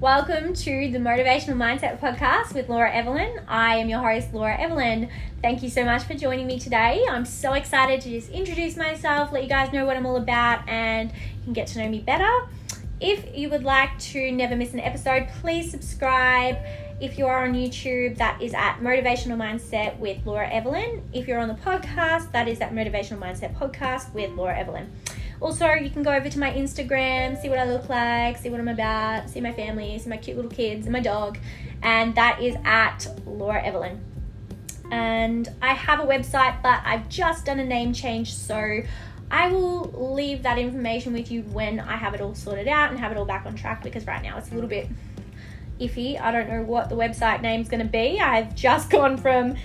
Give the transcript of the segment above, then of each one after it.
Welcome to the Motivational Mindset Podcast with Laura Evelyn. I am your host, Laura Evelyn. Thank you so much for joining me today. I'm so excited to just introduce myself, let you guys know what I'm all about, and you can get to know me better. If you would like to never miss an episode, please subscribe. If you are on YouTube, that is at Motivational Mindset with Laura Evelyn. If you're on the podcast, that is at Motivational Mindset Podcast with Laura Evelyn. Also, you can go over to my Instagram, see what I look like, see what I'm about, see my family, see my cute little kids, and my dog, and that is at Laura Evelyn. And I have a website, but I've just done a name change, so I will leave that information with you when I have it all sorted out and have it all back on track because right now it's a little bit iffy. I don't know what the website name's going to be. I've just gone from.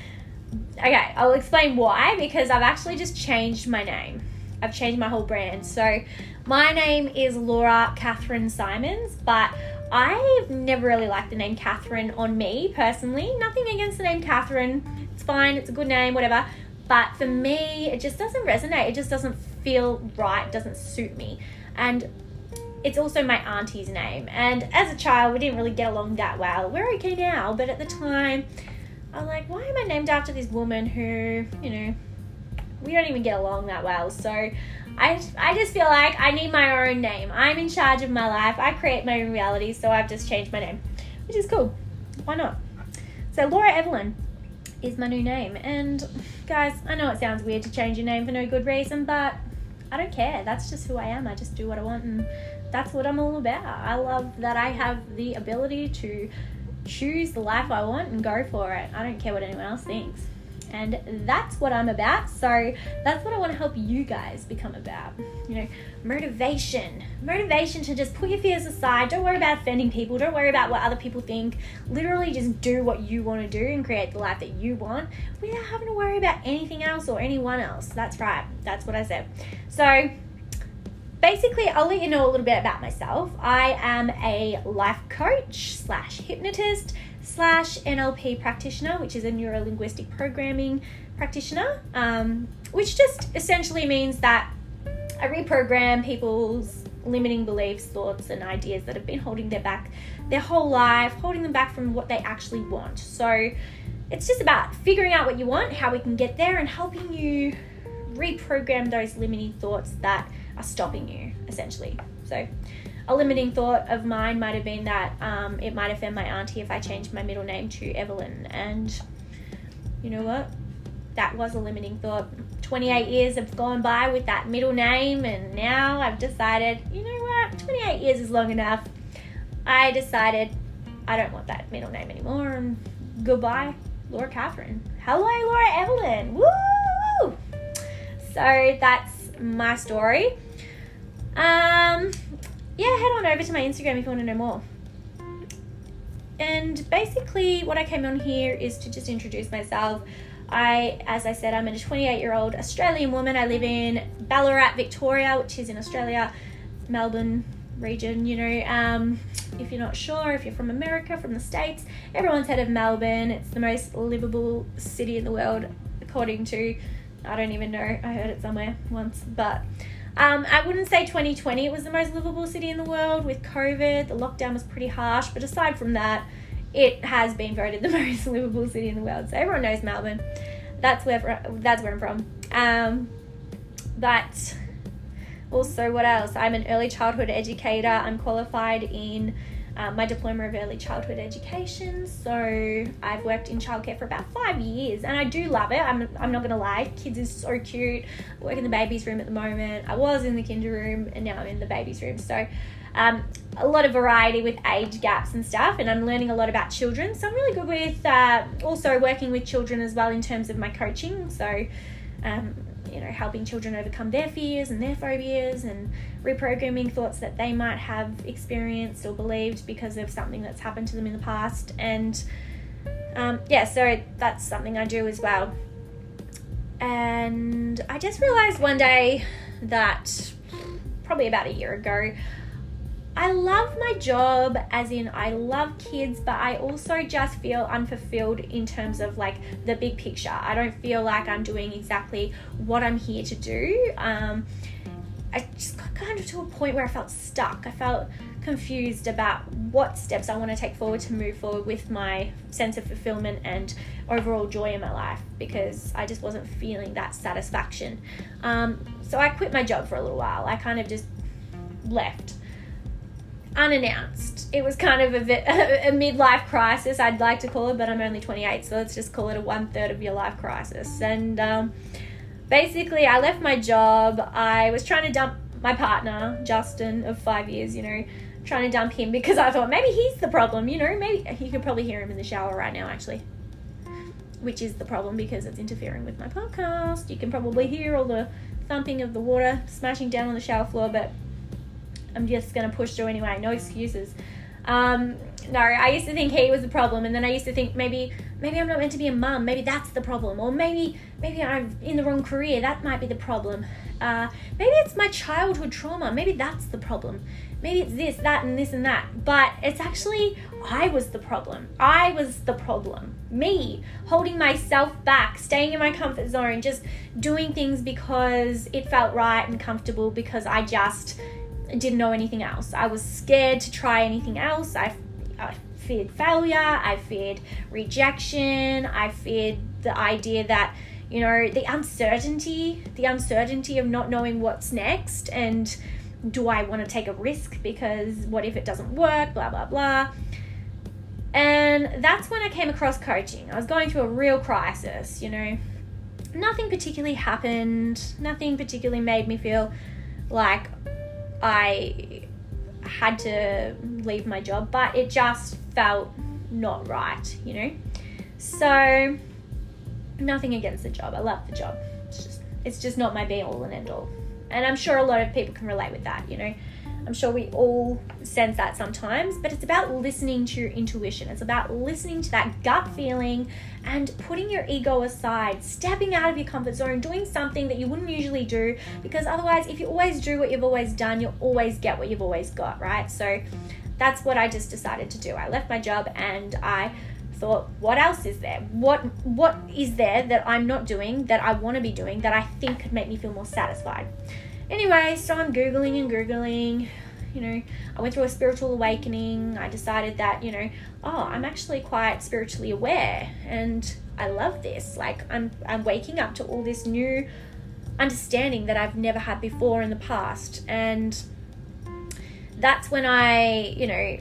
Okay, I'll explain why because I've actually just changed my name. I've changed my whole brand. So my name is Laura Catherine Simons, but I've never really liked the name Catherine on me personally. Nothing against the name Catherine. It's fine, it's a good name, whatever. But for me, it just doesn't resonate. It just doesn't feel right, doesn't suit me. And it's also my auntie's name. And as a child, we didn't really get along that well. We're okay now, but at the time, I was like, why am I named after this woman who, you know, we don't even get along that well. So I, I just feel like I need my own name. I'm in charge of my life. I create my own reality, so I've just changed my name, which is cool. Why not? So Laura Evelyn is my new name. And guys, I know it sounds weird to change your name for no good reason, but I don't care. That's just who I am. I just do what I want and that's what I'm all about. I love that I have the ability to choose the life I want and go for it. I don't care what anyone else thinks and that's what I'm about. So that's what I want to help you guys become about. You know, motivation. Motivation to just put your fears aside. Don't worry about offending people. Don't worry about what other people think. Literally just do what you want to do and create the life that you want without having to worry about anything else or anyone else. That's right. That's what I said. So basically i'll let you know a little bit about myself i am a life coach slash hypnotist slash NLP practitioner, which is a neuro linguistic programming practitioner, um, which just essentially means that I reprogram people's limiting beliefs, thoughts, and ideas that have been holding them back their whole life, holding them back from what they actually want. So it's just about figuring out what you want, how we can get there, and helping you reprogram those limiting thoughts that are stopping you, essentially. So a limiting thought of mine might have been that um, it might offend my auntie if I changed my middle name to Evelyn. And you know what? That was a limiting thought. 28 years have gone by with that middle name, and now I've decided, you know what? 28 years is long enough. I decided I don't want that middle name anymore, and goodbye, Laura Catherine. Hello, Laura Evelyn. Woo! So that's my story. Um, yeah, head on over to my Instagram if you want to know more. And basically, what I came on here is to just introduce myself. I, as I said, I'm a 28 year old Australian woman. I live in Ballarat, Victoria, which is in Australia, Melbourne region. You know, um, if you're not sure, if you're from America, from the States, everyone's heard of Melbourne. It's the most livable city in the world, according to, I don't even know, I heard it somewhere once, but um, I wouldn't say 2020 it was the most livable city in the world with COVID. The lockdown was pretty harsh, but aside from that, it has been voted the most livable city in the world. So everyone knows Melbourne. That's where that's where I'm from. Um, but also, what else? I'm an early childhood educator. I'm qualified in um, my diploma of early childhood education. So I've worked in childcare for about five years and I do love it. I'm, I'm not gonna lie, kids is so cute. I work in the baby's room at the moment. I was in the kinder room and now I'm in the baby's room. So um, a lot of variety with age gaps and stuff, and I'm learning a lot about children. So I'm really good with uh, also working with children as well in terms of my coaching. So um, you know, helping children overcome their fears and their phobias and reprogramming thoughts that they might have experienced or believed because of something that's happened to them in the past. And um, yeah, so that's something I do as well. And I just realized one day that probably about a year ago, I love my job, as in, I love kids, but I also just feel unfulfilled in terms of like the big picture. I don't feel like I'm doing exactly what I'm here to do. Um, I just got kind of to a point where I felt stuck. I felt confused about what steps I want to take forward to move forward with my sense of fulfillment and overall joy in my life because I just wasn't feeling that satisfaction. Um, so I quit my job for a little while. I kind of just left unannounced. It was kind of a, a, midlife crisis, I'd like to call it, but I'm only 28, so let's just call it a one third of your life crisis. And um, basically, I left my job. I was trying to dump my partner, Justin, of five years, you know, trying to dump him because I thought maybe he's the problem, you know, maybe you could probably hear him in the shower right now, actually. Which is the problem because it's interfering with my podcast. You can probably hear all the thumping of the water smashing down on the shower floor, but I'm just gonna push through anyway. No excuses. Um, no, I used to think he was the problem, and then I used to think maybe maybe I'm not meant to be a mum. Maybe that's the problem, or maybe maybe I'm in the wrong career. That might be the problem. Uh, maybe it's my childhood trauma. Maybe that's the problem. Maybe it's this, that, and this and that. But it's actually I was the problem. I was the problem. Me holding myself back, staying in my comfort zone, just doing things because it felt right and comfortable because I just didn't know anything else. I was scared to try anything else. I, I feared failure. I feared rejection. I feared the idea that, you know, the uncertainty, the uncertainty of not knowing what's next and do I want to take a risk because what if it doesn't work, blah, blah, blah. And that's when I came across coaching. I was going through a real crisis, you know. Nothing particularly happened, nothing particularly made me feel like I had to leave my job, but it just felt not right, you know? So, nothing against the job. I love the job. It's just, it's just not my be all and end all. And I'm sure a lot of people can relate with that, you know? I'm sure we all sense that sometimes, but it's about listening to your intuition. It's about listening to that gut feeling and putting your ego aside, stepping out of your comfort zone, doing something that you wouldn't usually do because otherwise, if you always do what you've always done, you'll always get what you've always got, right? So that's what I just decided to do. I left my job and I thought what else is there what what is there that i'm not doing that i want to be doing that i think could make me feel more satisfied Anyway, so I'm Googling and Googling. You know, I went through a spiritual awakening. I decided that, you know, oh, I'm actually quite spiritually aware and I love this. Like I'm I'm waking up to all this new understanding that I've never had before in the past. And that's when I, you know,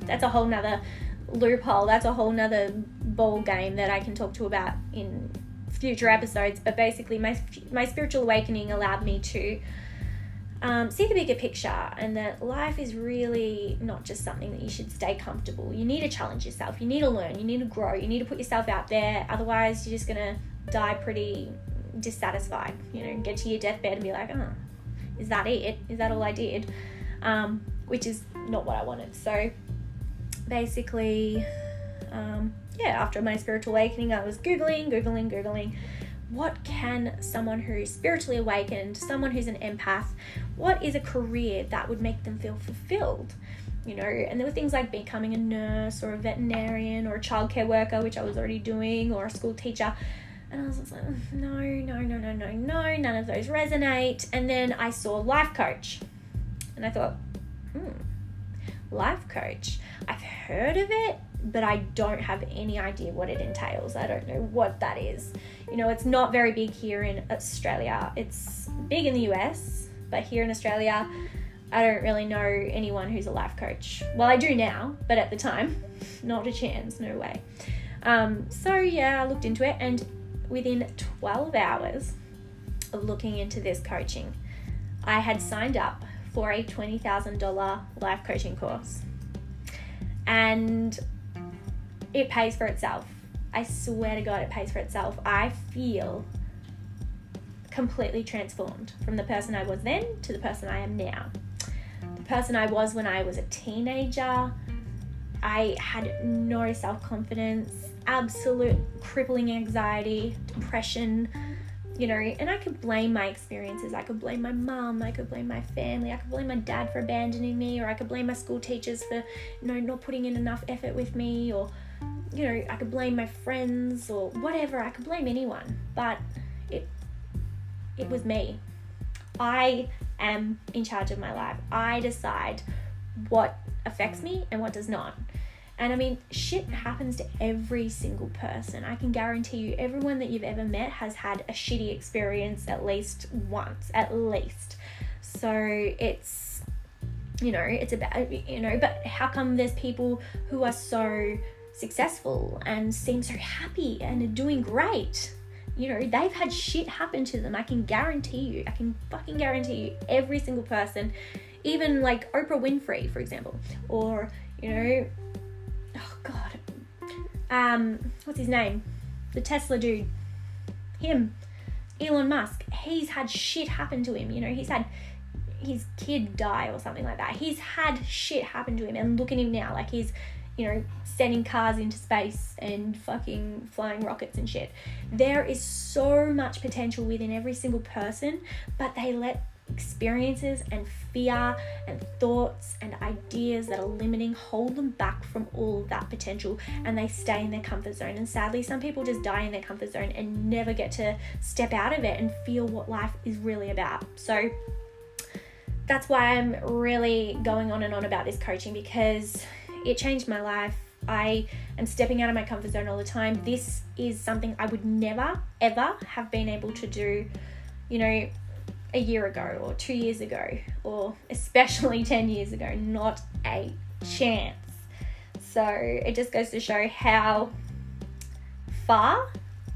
that's a whole nother loophole. That's a whole nother ball game that I can talk to about in future episodes, but basically, my my spiritual awakening allowed me to um, see the bigger picture and that life is really not just something that you should stay comfortable. You need to challenge yourself. You need to learn. You need to grow. You need to put yourself out there. Otherwise, you're just gonna die pretty dissatisfied. You know, get to your deathbed and be like, oh, is that it? Is that all I did? Um, which is not what I wanted. So basically, um, yeah, after my spiritual awakening, I was Googling, Googling, Googling. What can someone who's spiritually awakened, someone who's an empath, what is a career that would make them feel fulfilled? You know, and there were things like becoming a nurse or a veterinarian or a childcare worker, which I was already doing, or a school teacher. And I was like, no, no, no, no, no, no, none of those resonate. And then I saw life coach. And I thought, hmm, life coach. I've heard of it, but I don't have any idea what it entails. I don't know what that is. You know, it's not very big here in Australia. It's big in the US, but here in Australia, I don't really know anyone who's a life coach. Well, I do now, but at the time, not a chance, no way. Um, so, yeah, I looked into it, and within 12 hours of looking into this coaching, I had signed up for a $20,000 life coaching course. And it pays for itself. I swear to God, it pays for itself. I feel completely transformed from the person I was then to the person I am now. The person I was when I was a teenager, I had no self confidence, absolute crippling anxiety, depression, you know, and I could blame my experiences. I could blame my mum, I could blame my family, I could blame my dad for abandoning me, or I could blame my school teachers for, you know, not putting in enough effort with me, or you know, I could blame my friends or whatever. I could blame anyone, but it it was me. I am in charge of my life. I decide what affects me and what does not. And I mean, shit happens to every single person. I can guarantee you, everyone that you've ever met has had a shitty experience at least once, at least. So it's, you know, it's about, you know, but how come there's people who are so successful and seem so happy and are doing great? You know, they've had shit happen to them. I can guarantee you, I can fucking guarantee you, every single person, even like Oprah Winfrey, for example, or, you know, oh god, um, what's his name? The Tesla dude. Him. Elon Musk. He's had shit happen to him. You know, he's had his kid die or something like that. He's had shit happen to him, and look at him now. Like he's, you know, sending cars into space and fucking flying rockets and shit. There is so much potential within every single person, but they let experiences and fear and thoughts and ideas that are limiting hold them back from all that potential and they stay in their comfort zone. And sadly, some people just die in their comfort zone and never get to step out of it and feel what life is really about. So, that's why I'm really going on and on about this coaching because it changed my life. I am stepping out of my comfort zone all the time. This is something I would never, ever have been able to do, you know, a year ago or two years ago or especially 10 years ago. Not a chance. So it just goes to show how far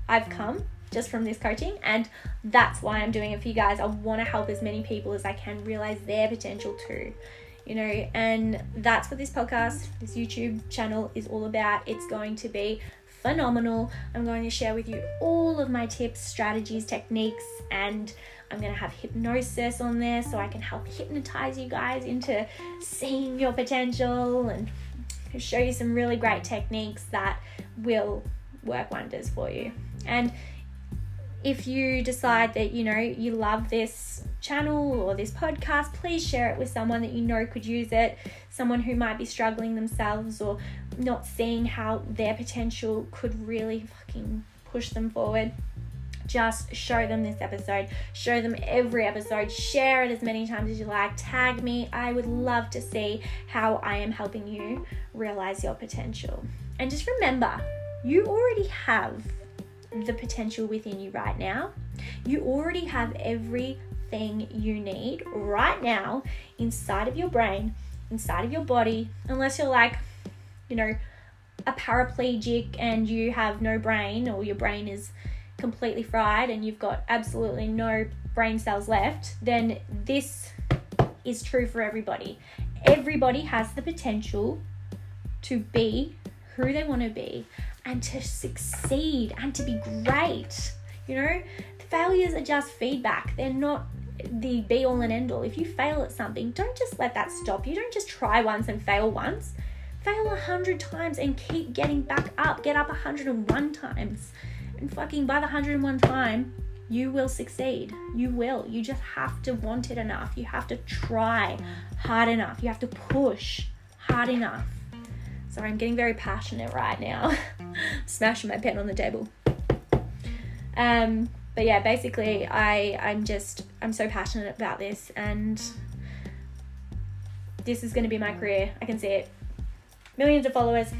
I've come just from this coaching, and that's why I'm doing it for you guys. I want to help as many people as I can realize their potential too. You know, and that's what this podcast, this YouTube channel is all about. It's going to be phenomenal. I'm going to share with you all of my tips, strategies, techniques, and I'm going to have hypnosis on there so I can help hypnotize you guys into seeing your potential and show you some really great techniques that will work wonders for you. And if you decide that you know you love this channel or this podcast, please share it with someone that you know could use it, someone who might be struggling themselves or not seeing how their potential could really fucking push them forward just show them this episode, show them every episode, share it as many times as you like, tag me. I would love to see how I am helping you realize your potential. And just remember, you already have the potential within you right now. You already have everything you need right now inside of your brain, inside of your body, unless you're like, you know, a paraplegic and you have no brain or your brain is completely fried and you've got absolutely no brain cells left, then this is true for everybody. Everybody has the potential to be who they want to be and to succeed and to be great. You know, failures are just feedback, they're not the be all and end all. If you fail at something, don't just let that stop you. Don't just try once and fail once. Fail a hundred times and keep getting back up. Get up a hundred and one times and fucking by the 101 time, you will succeed. You will. You just have to want it enough. You have to try hard enough. You have to push hard enough. Sorry, I'm getting very passionate right now. Smashing my pen on the table. Um, but yeah, basically, I I'm just I'm so passionate about this, and this is going to be my mm. career. I can see it. Millions of followers,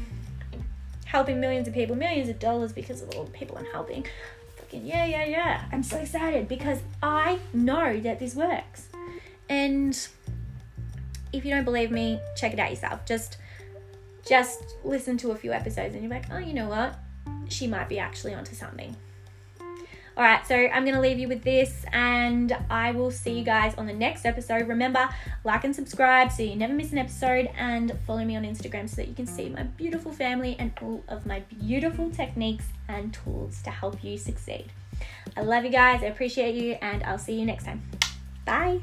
helping millions of people, millions of dollars because of all the people I'm helping. Fucking yeah, yeah, yeah. I'm so excited because I know that this works. And if you don't believe me, check it out yourself. Just just listen to a few episodes and you're like, oh, you know what? She might be actually onto something. All right, so I'm going to leave you with this and I will see you guys on the next episode. Remember, like and subscribe so you never miss an episode and follow me on Instagram so that you can see my beautiful family and all of my beautiful techniques and tools to help you succeed. I love you guys, I appreciate you, and I'll see you next time. Bye.